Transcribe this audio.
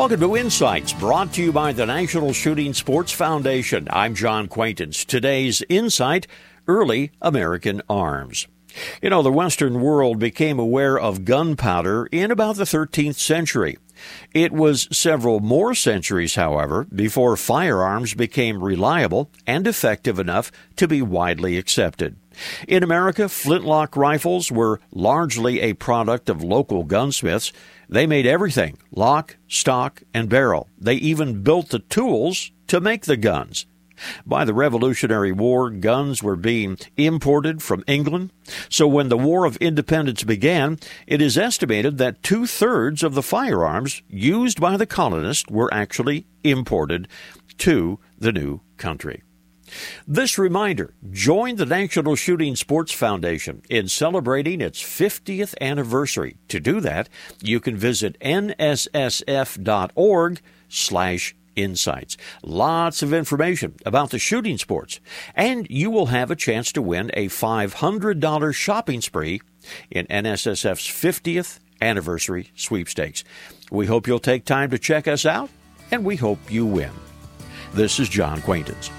Welcome to Insights, brought to you by the National Shooting Sports Foundation. I'm John Quaintance. Today's Insight Early American Arms. You know, the Western world became aware of gunpowder in about the 13th century. It was several more centuries, however, before firearms became reliable and effective enough to be widely accepted. In America, flintlock rifles were largely a product of local gunsmiths. They made everything lock, stock, and barrel. They even built the tools to make the guns. By the Revolutionary War, guns were being imported from England. So when the War of Independence began, it is estimated that two thirds of the firearms used by the colonists were actually imported to the new country. This reminder join the National Shooting Sports Foundation in celebrating its 50th anniversary. To do that, you can visit nssf.org slash insights. Lots of information about the shooting sports. And you will have a chance to win a $500 shopping spree in NSSF's 50th anniversary sweepstakes. We hope you'll take time to check us out, and we hope you win. This is John Quaintance.